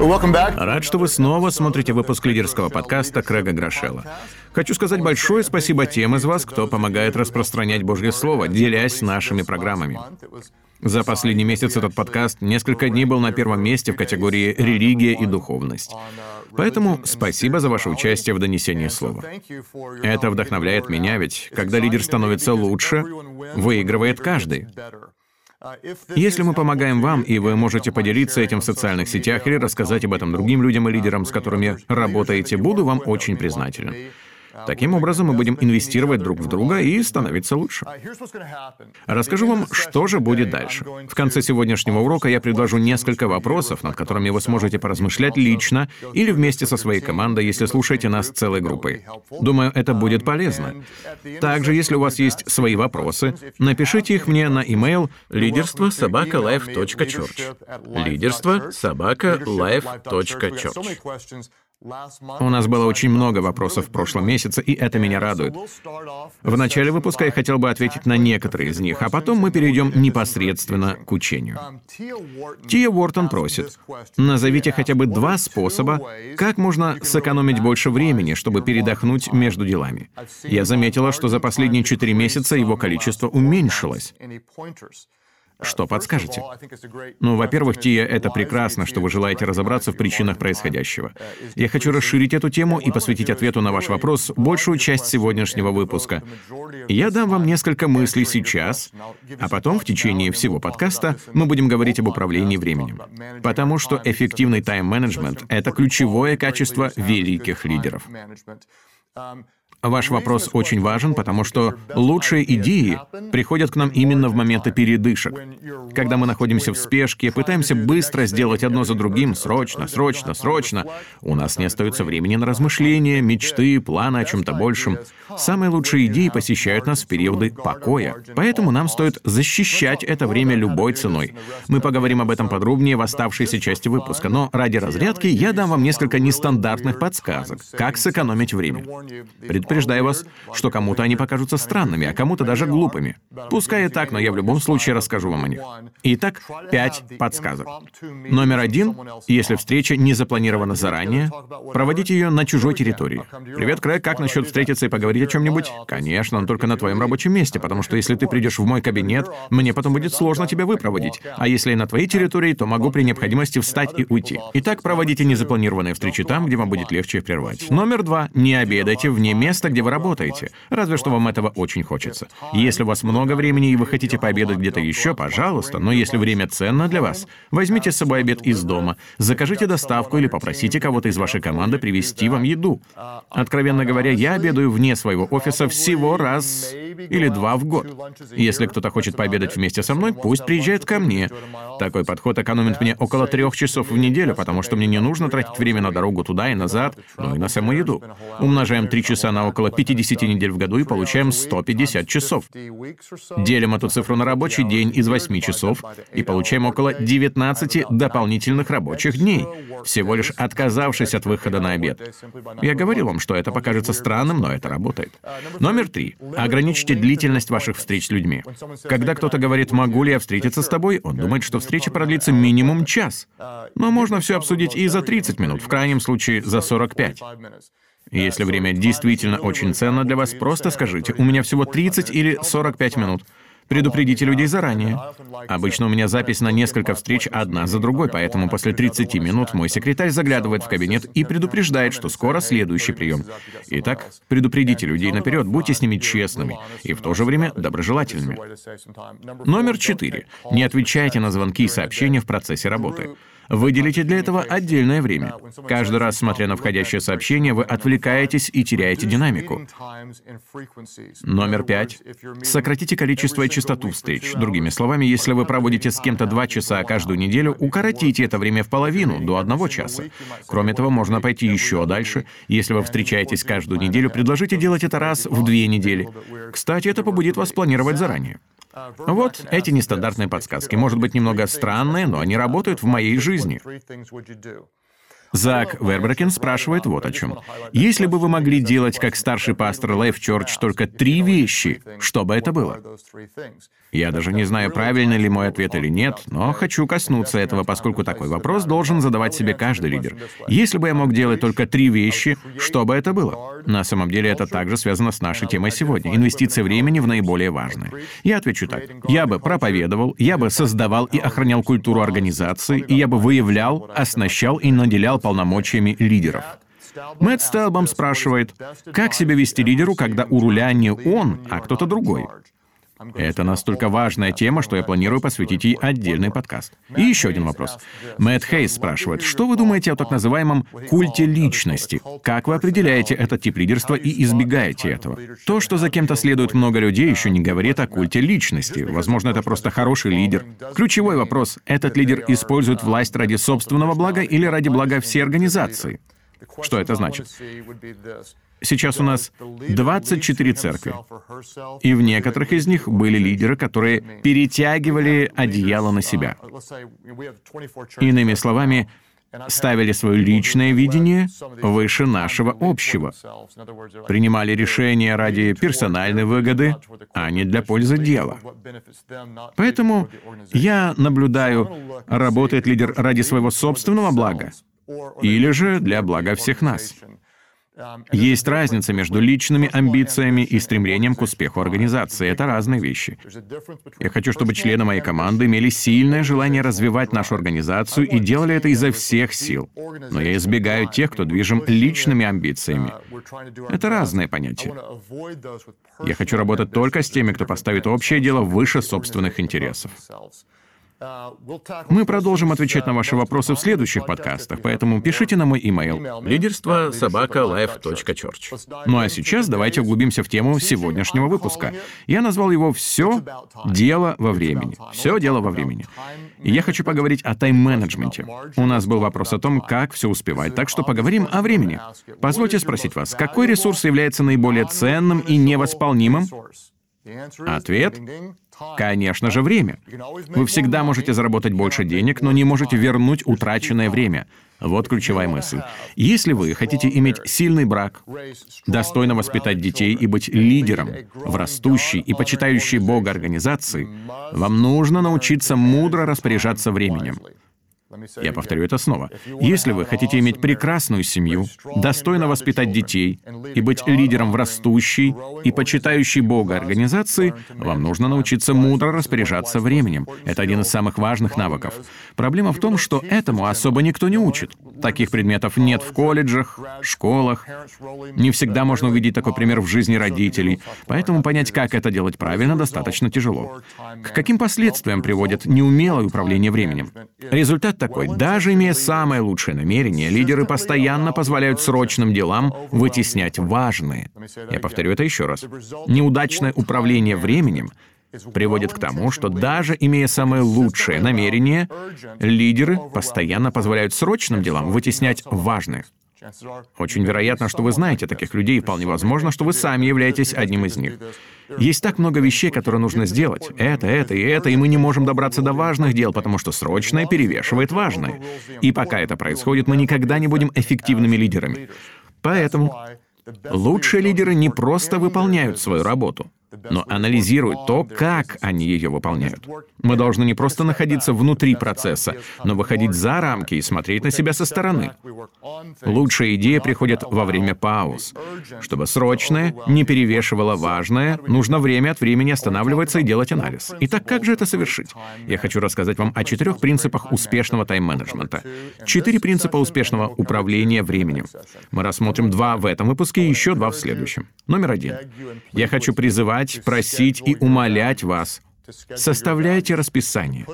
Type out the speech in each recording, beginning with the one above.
Рад, что вы снова смотрите выпуск лидерского подкаста Крэга Грошела. Хочу сказать большое спасибо тем из вас, кто помогает распространять Божье Слово, делясь нашими программами. За последний месяц этот подкаст несколько дней был на первом месте в категории «Религия и духовность». Поэтому спасибо за ваше участие в донесении слова. Это вдохновляет меня, ведь когда лидер становится лучше, выигрывает каждый. Если мы помогаем вам, и вы можете поделиться этим в социальных сетях или рассказать об этом другим людям и лидерам, с которыми работаете, буду вам очень признателен. Таким образом, мы будем инвестировать друг в друга и становиться лучше. Расскажу вам, что же будет дальше. В конце сегодняшнего урока я предложу несколько вопросов, над которыми вы сможете поразмышлять лично или вместе со своей командой, если слушаете нас целой группой. Думаю, это будет полезно. Также, если у вас есть свои вопросы, напишите их мне на email лидерство собака life.church. Лидерство собака life.church. У нас было очень много вопросов в прошлом месяце, и это меня радует. В начале выпуска я хотел бы ответить на некоторые из них, а потом мы перейдем непосредственно к учению. Тия Уортон просит, назовите хотя бы два способа, как можно сэкономить больше времени, чтобы передохнуть между делами. Я заметила, что за последние четыре месяца его количество уменьшилось. Что подскажете? Ну, во-первых, Тия, это прекрасно, что вы желаете разобраться в причинах происходящего. Я хочу расширить эту тему и посвятить ответу на ваш вопрос большую часть сегодняшнего выпуска. Я дам вам несколько мыслей сейчас, а потом в течение всего подкаста мы будем говорить об управлении временем. Потому что эффективный тайм-менеджмент — это ключевое качество великих лидеров. Ваш вопрос очень важен, потому что лучшие идеи приходят к нам именно в моменты передышек. Когда мы находимся в спешке, пытаемся быстро сделать одно за другим, срочно, срочно, срочно, у нас не остается времени на размышления, мечты, планы о чем-то большем. Самые лучшие идеи посещают нас в периоды покоя. Поэтому нам стоит защищать это время любой ценой. Мы поговорим об этом подробнее в оставшейся части выпуска, но ради разрядки я дам вам несколько нестандартных подсказок, как сэкономить время предупреждаю вас, что кому-то они покажутся странными, а кому-то даже глупыми. Пускай и так, но я в любом случае расскажу вам о них. Итак, пять подсказок. Номер один. Если встреча не запланирована заранее, проводите ее на чужой территории. «Привет, Крэг, как насчет встретиться и поговорить о чем-нибудь?» «Конечно, но только на твоем рабочем месте, потому что если ты придешь в мой кабинет, мне потом будет сложно тебя выпроводить. А если на твоей территории, то могу при необходимости встать и уйти. Итак, проводите незапланированные встречи там, где вам будет легче прервать. Номер два. Не обедайте вне место, где вы работаете, разве что вам этого очень хочется. Если у вас много времени и вы хотите пообедать где-то еще, пожалуйста, но если время ценно для вас, возьмите с собой обед из дома, закажите доставку или попросите кого-то из вашей команды привезти вам еду. Откровенно говоря, я обедаю вне своего офиса всего раз или два в год. Если кто-то хочет пообедать вместе со мной, пусть приезжает ко мне. Такой подход экономит мне около трех часов в неделю, потому что мне не нужно тратить время на дорогу туда и назад, но и на саму еду. Умножаем три часа на около 50 недель в году и получаем 150 часов. Делим эту цифру на рабочий день из 8 часов и получаем около 19 дополнительных рабочих дней, всего лишь отказавшись от выхода на обед. Я говорил вам, что это покажется странным, но это работает. Номер три. Ограничьте длительность ваших встреч с людьми. Когда кто-то говорит «могу ли я встретиться с тобой?», он думает, что встреча продлится минимум час. Но можно все обсудить и за 30 минут, в крайнем случае за 45. Если время действительно очень ценно для вас, просто скажите, у меня всего 30 или 45 минут. Предупредите людей заранее. Обычно у меня запись на несколько встреч одна за другой, поэтому после 30 минут мой секретарь заглядывает в кабинет и предупреждает, что скоро следующий прием. Итак, предупредите людей наперед, будьте с ними честными и в то же время доброжелательными. Номер четыре. Не отвечайте на звонки и сообщения в процессе работы. Выделите для этого отдельное время. Каждый раз, смотря на входящее сообщение, вы отвлекаетесь и теряете динамику. Номер пять. Сократите количество и частоту встреч. Другими словами, если вы проводите с кем-то два часа каждую неделю, укоротите это время в половину, до одного часа. Кроме того, можно пойти еще дальше. Если вы встречаетесь каждую неделю, предложите делать это раз в две недели. Кстати, это побудит вас планировать заранее. Вот эти нестандартные подсказки. Может быть, немного странные, но они работают в моей жизни. Зак Вербракен спрашивает вот о чем. Если бы вы могли делать, как старший пастор Life Church, только три вещи, что бы это было? Я даже не знаю, правильный ли мой ответ или нет, но хочу коснуться этого, поскольку такой вопрос должен задавать себе каждый лидер. Если бы я мог делать только три вещи, что бы это было? На самом деле это также связано с нашей темой сегодня. Инвестиции времени в наиболее важное. Я отвечу так. Я бы проповедовал, я бы создавал и охранял культуру организации, и я бы выявлял, оснащал и наделял полномочиями лидеров. Мэтт Стелбом спрашивает, как себя вести лидеру, когда у руля не он, а кто-то другой? Это настолько важная тема, что я планирую посвятить ей отдельный подкаст. И еще один вопрос. Мэтт Хейс спрашивает, что вы думаете о так называемом культе личности? Как вы определяете этот тип лидерства и избегаете этого? То, что за кем-то следует много людей, еще не говорит о культе личности. Возможно, это просто хороший лидер. Ключевой вопрос — этот лидер использует власть ради собственного блага или ради блага всей организации? Что это значит? Сейчас у нас 24 церкви, и в некоторых из них были лидеры, которые перетягивали одеяло на себя. Иными словами, ставили свое личное видение выше нашего общего, принимали решения ради персональной выгоды, а не для пользы дела. Поэтому я наблюдаю, работает лидер ради своего собственного блага или же для блага всех нас. Есть разница между личными амбициями и стремлением к успеху организации. Это разные вещи. Я хочу, чтобы члены моей команды имели сильное желание развивать нашу организацию и делали это изо всех сил. Но я избегаю тех, кто движим личными амбициями. Это разные понятия. Я хочу работать только с теми, кто поставит общее дело выше собственных интересов. Мы продолжим отвечать на ваши вопросы в следующих подкастах, поэтому пишите на мой имейл лидерство собака life.church. Ну а сейчас давайте углубимся в тему сегодняшнего выпуска. Я назвал его «Все дело во времени». Все дело во времени. И я хочу поговорить о тайм-менеджменте. У нас был вопрос о том, как все успевать, так что поговорим о времени. Позвольте спросить вас, какой ресурс является наиболее ценным и невосполнимым? Ответ Конечно же, время. Вы всегда можете заработать больше денег, но не можете вернуть утраченное время. Вот ключевая мысль. Если вы хотите иметь сильный брак, достойно воспитать детей и быть лидером в растущей и почитающей Бога организации, вам нужно научиться мудро распоряжаться временем. Я повторю это снова. Если вы хотите иметь прекрасную семью, достойно воспитать детей и быть лидером в растущей и почитающей Бога организации, вам нужно научиться мудро распоряжаться временем. Это один из самых важных навыков. Проблема в том, что этому особо никто не учит. Таких предметов нет в колледжах, школах. Не всегда можно увидеть такой пример в жизни родителей, поэтому понять, как это делать правильно, достаточно тяжело. К каким последствиям приводит неумелое управление временем? Результат такой. Даже имея самое лучшее намерение, лидеры постоянно позволяют срочным делам вытеснять важные. Я повторю это еще раз. Неудачное управление временем приводит к тому, что даже имея самое лучшее намерение, лидеры постоянно позволяют срочным делам вытеснять важные. Очень вероятно, что вы знаете таких людей, и вполне возможно, что вы сами являетесь одним из них. Есть так много вещей, которые нужно сделать. Это, это и это, и мы не можем добраться до важных дел, потому что срочное перевешивает важное. И пока это происходит, мы никогда не будем эффективными лидерами. Поэтому лучшие лидеры не просто выполняют свою работу но анализирует то, как они ее выполняют. Мы должны не просто находиться внутри процесса, но выходить за рамки и смотреть на себя со стороны. Лучшая идея приходит во время пауз. Чтобы срочное не перевешивало важное, нужно время от времени останавливаться и делать анализ. Итак, как же это совершить? Я хочу рассказать вам о четырех принципах успешного тайм-менеджмента. Четыре принципа успешного управления временем. Мы рассмотрим два в этом выпуске и еще два в следующем. Номер один. Я хочу призывать желать, просить и умолять вас. Составляйте расписание,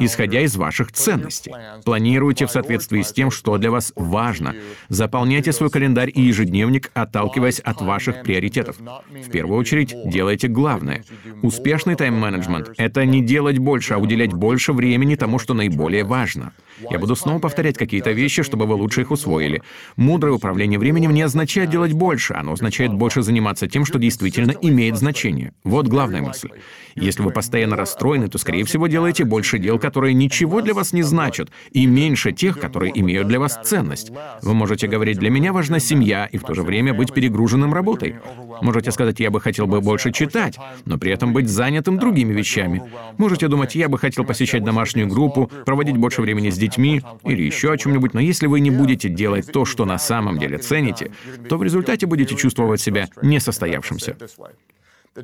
исходя из ваших ценностей. Планируйте в соответствии с тем, что для вас важно. Заполняйте свой календарь и ежедневник, отталкиваясь от ваших приоритетов. В первую очередь, делайте главное. Успешный тайм-менеджмент — это не делать больше, а уделять больше времени тому, что наиболее важно — Я буду снова повторять какие-то вещи, чтобы вы лучше их усвоили. Мудрое управление временем не означает делать больше, оно означает больше заниматься тем, что действительно имеет значение. Вот главная мысль. Если вы постоянно расстроены, то, скорее всего, делаете больше дел, которые ничего для вас не значат, и меньше тех, которые имеют для вас ценность. Вы можете говорить, для меня важна семья, и в то же время быть перегруженным работой. Можете сказать, я бы хотел бы больше читать, но при этом быть занятым другими вещами. Можете думать, я бы хотел посещать домашнюю группу, проводить больше времени с детьми или еще о чем-нибудь, но если вы не будете делать то, что на самом деле цените, то в результате будете чувствовать себя несостоявшимся.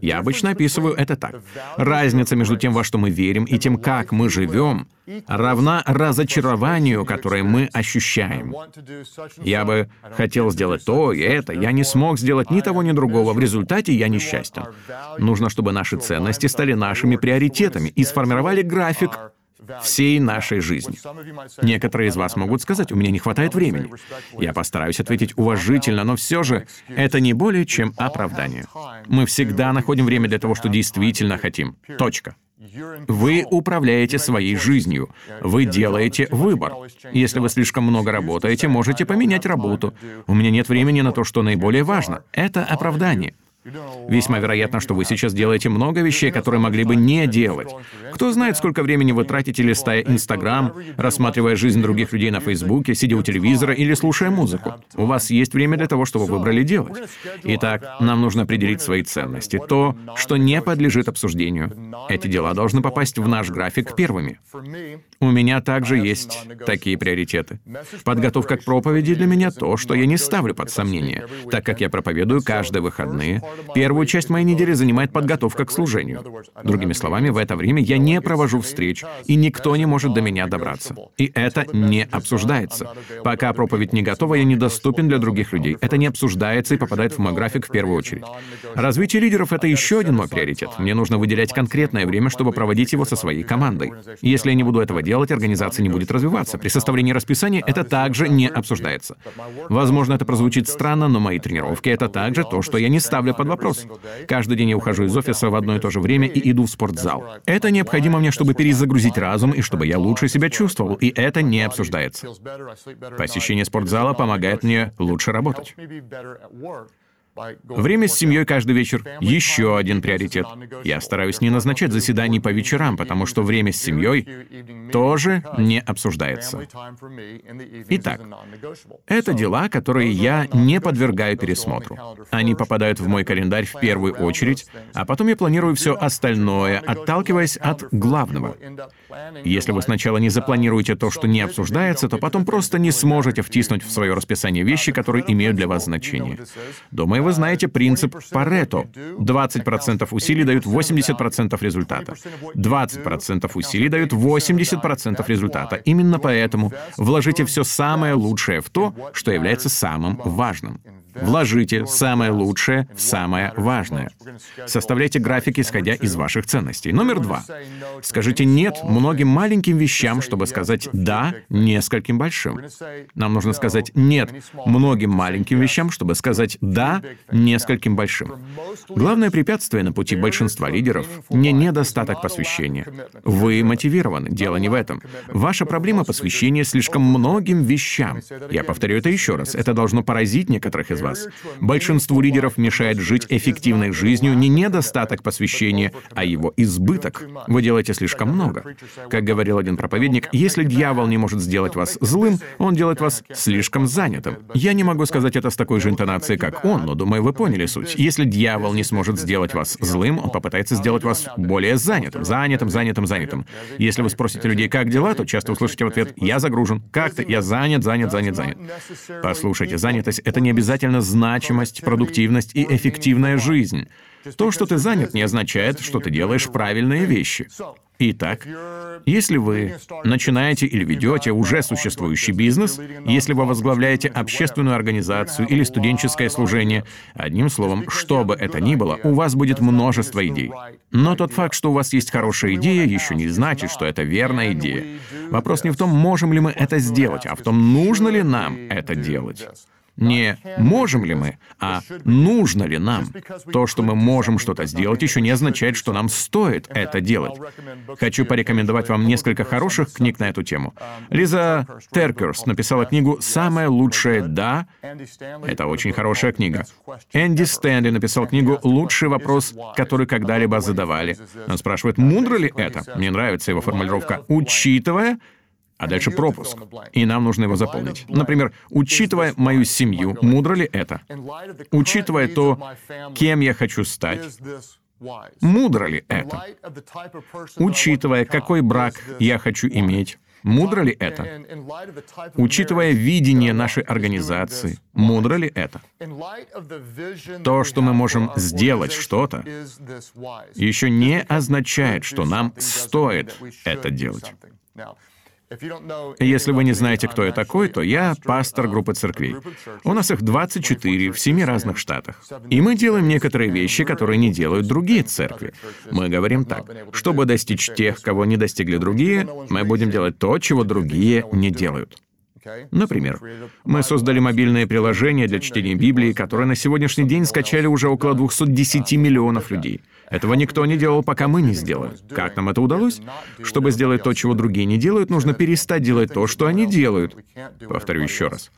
Я обычно описываю это так. Разница между тем, во что мы верим, и тем, как мы живем, равна разочарованию, которое мы ощущаем. Я бы хотел сделать то и это, я не смог сделать ни того, ни другого, в результате я несчастен. Нужно, чтобы наши ценности стали нашими приоритетами и сформировали график всей нашей жизни. Некоторые из вас могут сказать, у меня не хватает времени. Я постараюсь ответить уважительно, но все же это не более чем оправдание. Мы всегда находим время для того, что действительно хотим. Точка. Вы управляете своей жизнью. Вы делаете выбор. Если вы слишком много работаете, можете поменять работу. У меня нет времени на то, что наиболее важно. Это оправдание. Весьма вероятно, что вы сейчас делаете много вещей, которые могли бы не делать. Кто знает, сколько времени вы тратите, листая Инстаграм, рассматривая жизнь других людей на Фейсбуке, сидя у телевизора или слушая музыку. У вас есть время для того, чтобы вы выбрали делать. Итак, нам нужно определить свои ценности, то, что не подлежит обсуждению. Эти дела должны попасть в наш график первыми. У меня также есть такие приоритеты. Подготовка к проповеди для меня то, что я не ставлю под сомнение, так как я проповедую каждые выходные, Первую часть моей недели занимает подготовка к служению. Другими словами, в это время я не провожу встреч, и никто не может до меня добраться. И это не обсуждается. Пока проповедь не готова, я недоступен для других людей. Это не обсуждается и попадает в мой график в первую очередь. Развитие лидеров — это еще один мой приоритет. Мне нужно выделять конкретное время, чтобы проводить его со своей командой. Если я не буду этого делать, организация не будет развиваться. При составлении расписания это также не обсуждается. Возможно, это прозвучит странно, но мои тренировки — это также то, что я не ставлю под вопрос. Каждый день я ухожу из офиса в одно и то же время и иду в спортзал. Это необходимо мне, чтобы перезагрузить разум и чтобы я лучше себя чувствовал, и это не обсуждается. Посещение спортзала помогает мне лучше работать. Время с семьей каждый вечер — еще один приоритет. Я стараюсь не назначать заседаний по вечерам, потому что время с семьей тоже не обсуждается. Итак, это дела, которые я не подвергаю пересмотру. Они попадают в мой календарь в первую очередь, а потом я планирую все остальное, отталкиваясь от главного. Если вы сначала не запланируете то, что не обсуждается, то потом просто не сможете втиснуть в свое расписание вещи, которые имеют для вас значение. Думаю, вы знаете принцип Парето. 20% усилий дают 80% результата. 20% усилий дают 80% результата. Именно поэтому вложите все самое лучшее в то, что является самым важным. Вложите самое лучшее в самое важное. Составляйте графики, исходя из ваших ценностей. Номер два. Скажите «нет» многим маленьким вещам, чтобы сказать «да» нескольким большим. Нам нужно сказать «нет» многим маленьким вещам, чтобы сказать «да» нескольким большим. Главное препятствие на пути большинства лидеров — не недостаток посвящения. Вы мотивированы, дело не в этом. Ваша проблема посвящения слишком многим вещам. Я повторю это еще раз. Это должно поразить некоторых из вас. Большинству лидеров мешает жить эффективной жизнью не недостаток посвящения, а его избыток. Вы делаете слишком много. Как говорил один проповедник, если дьявол не может сделать вас злым, он делает вас слишком занятым. Я не могу сказать это с такой же интонацией, как он, но думаю, вы поняли суть. Если дьявол не сможет сделать вас злым, он попытается сделать вас более занятым, занятым, занятым, занятым. Если вы спросите людей, как дела, то часто услышите в ответ «я загружен», «как-то», «я занят, занят, занят, занят». Послушайте, занятость — это не обязательно значимость, продуктивность и эффективная жизнь. То, что ты занят, не означает, что ты делаешь правильные вещи. Итак, если вы начинаете или ведете уже существующий бизнес, если вы возглавляете общественную организацию или студенческое служение, одним словом, что бы это ни было, у вас будет множество идей. Но тот факт, что у вас есть хорошая идея, еще не значит, что это верная идея. Вопрос не в том, можем ли мы это сделать, а в том, нужно ли нам это делать. Не можем ли мы, а нужно ли нам. То, что мы можем что-то сделать, еще не означает, что нам стоит это делать. Хочу порекомендовать вам несколько хороших книг на эту тему. Лиза Теркерс написала книгу «Самое лучшее «да». Это очень хорошая книга. Энди Стэнли написал книгу «Лучший вопрос, который когда-либо задавали». Он спрашивает, мудро ли это? Мне нравится его формулировка. Учитывая, а дальше пропуск. И нам нужно его заполнить. Например, учитывая мою семью, мудро ли это? Учитывая то, кем я хочу стать, мудро ли это? Учитывая, какой брак я хочу иметь, мудро ли это? Учитывая видение нашей организации, мудро ли это? То, что мы можем сделать что-то, еще не означает, что нам стоит это делать. Если вы не знаете, кто я такой, то я пастор группы церквей. У нас их 24 в семи разных штатах. И мы делаем некоторые вещи, которые не делают другие церкви. Мы говорим так. Чтобы достичь тех, кого не достигли другие, мы будем делать то, чего другие не делают. Например, мы создали мобильное приложение для чтения Библии, которое на сегодняшний день скачали уже около 210 миллионов людей. Этого никто не делал, пока мы не сделаем. Как нам это удалось? Чтобы сделать то, чего другие не делают, нужно перестать делать то, что они делают. Повторю еще раз.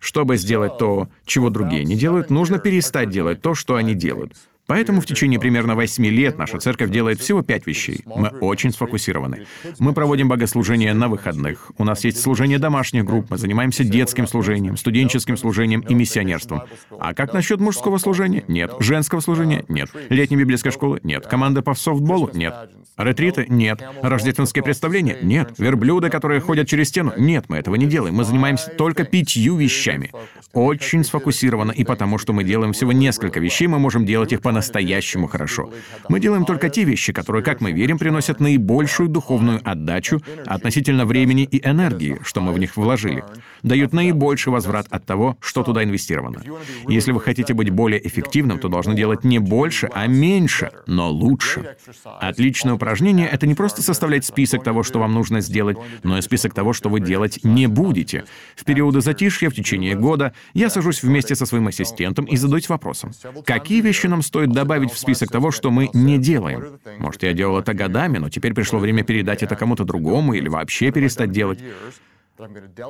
Чтобы сделать то, чего другие не делают, нужно перестать делать то, что они делают. Поэтому в течение примерно восьми лет наша церковь делает всего пять вещей. Мы очень сфокусированы. Мы проводим богослужения на выходных. У нас есть служение домашних групп. Мы занимаемся детским служением, студенческим служением и миссионерством. А как насчет мужского служения? Нет. Женского служения? Нет. Летней библейской школы? Нет. Команды по софтболу? Нет. Ретриты? Нет. Рождественские представления? Нет. Верблюды, которые ходят через стену? Нет, мы этого не делаем. Мы занимаемся только пятью вещами. Очень сфокусировано, и потому что мы делаем всего несколько вещей, мы можем делать их по по-настоящему хорошо. Мы делаем только те вещи, которые, как мы верим, приносят наибольшую духовную отдачу относительно времени и энергии, что мы в них вложили, дают наибольший возврат от того, что туда инвестировано. Если вы хотите быть более эффективным, то должны делать не больше, а меньше, но лучше. Отличное упражнение — это не просто составлять список того, что вам нужно сделать, но и список того, что вы делать не будете. В периоды затишья в течение года я сажусь вместе со своим ассистентом и задаюсь вопросом, какие вещи нам стоит добавить в список того, что мы не делаем. Может, я делал это годами, но теперь пришло время передать это кому-то другому или вообще перестать делать.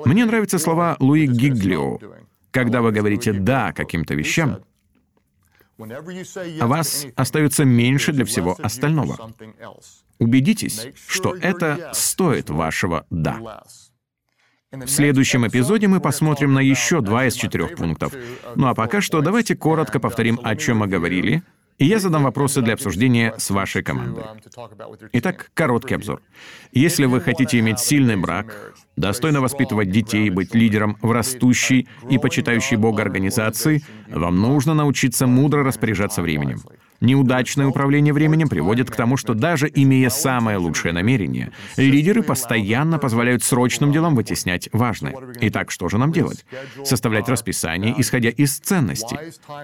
Мне нравятся слова Луи Гиглио. Когда вы говорите «да» каким-то вещам, а вас остается меньше для всего остального. Убедитесь, что это стоит вашего «да». В следующем эпизоде мы посмотрим на еще два из четырех пунктов. Ну а пока что давайте коротко повторим, о чем мы говорили, и я задам вопросы для обсуждения с вашей командой. Итак, короткий обзор. Если вы хотите иметь сильный брак, достойно воспитывать детей, быть лидером в растущей и почитающей Бога организации, вам нужно научиться мудро распоряжаться временем. Неудачное управление временем приводит к тому, что даже имея самое лучшее намерение, лидеры постоянно позволяют срочным делам вытеснять важное. Итак, что же нам делать? Составлять расписание, исходя из ценностей.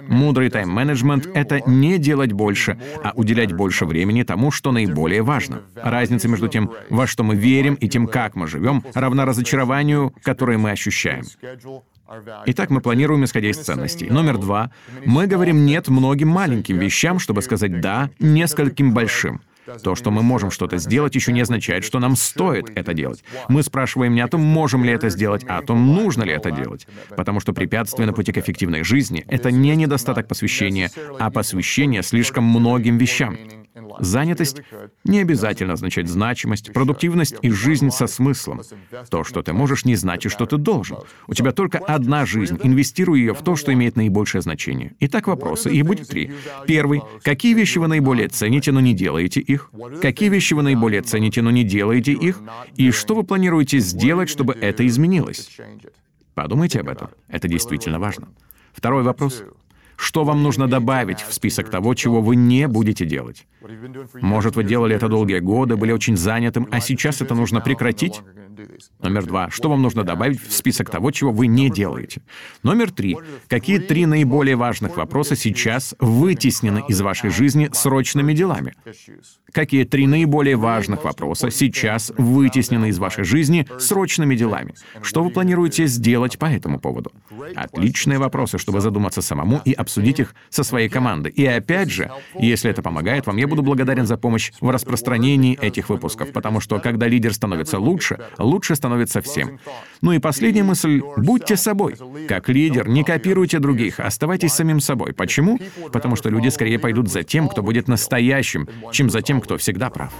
Мудрый тайм-менеджмент — это не делать больше, а уделять больше времени тому, что наиболее важно. Разница между тем, во что мы верим, и тем, как мы живем, равна разочарованию, которое мы ощущаем. Итак, мы планируем, исходя из ценностей. Номер два. Мы говорим «нет» многим маленьким вещам, чтобы сказать «да» нескольким большим. То, что мы можем что-то сделать, еще не означает, что нам стоит это делать. Мы спрашиваем не о том, можем ли это сделать, а о том, нужно ли это делать. Потому что препятствие на пути к эффективной жизни — это не недостаток посвящения, а посвящение слишком многим вещам. Занятость не обязательно означает значимость, продуктивность и жизнь со смыслом. То, что ты можешь, не значит, что ты должен. У тебя только одна жизнь. Инвестируй ее в то, что имеет наибольшее значение. Итак, вопросы. Их будет три. Первый. Какие вещи вы наиболее цените, но не делаете их? Какие вещи вы наиболее цените, но не делаете их? И что вы планируете сделать, чтобы это изменилось? Подумайте об этом. Это действительно важно. Второй вопрос. Что вам нужно добавить в список того, чего вы не будете делать? Может, вы делали это долгие годы, были очень занятым, а сейчас это нужно прекратить? Номер два. Что вам нужно добавить в список того, чего вы не делаете? Номер три. Какие три наиболее важных вопроса сейчас вытеснены из вашей жизни срочными делами? Какие три наиболее важных вопроса сейчас вытеснены из вашей жизни срочными делами? Что вы планируете сделать по этому поводу? Отличные вопросы, чтобы задуматься самому и обсудить их со своей командой. И опять же, если это помогает вам, я буду благодарен за помощь в распространении этих выпусков, потому что когда лидер становится лучше, лучше становится всем. Ну и последняя мысль — будьте собой. Как лидер, не копируйте других, оставайтесь самим собой. Почему? Потому что люди скорее пойдут за тем, кто будет настоящим, чем за тем, кто всегда прав.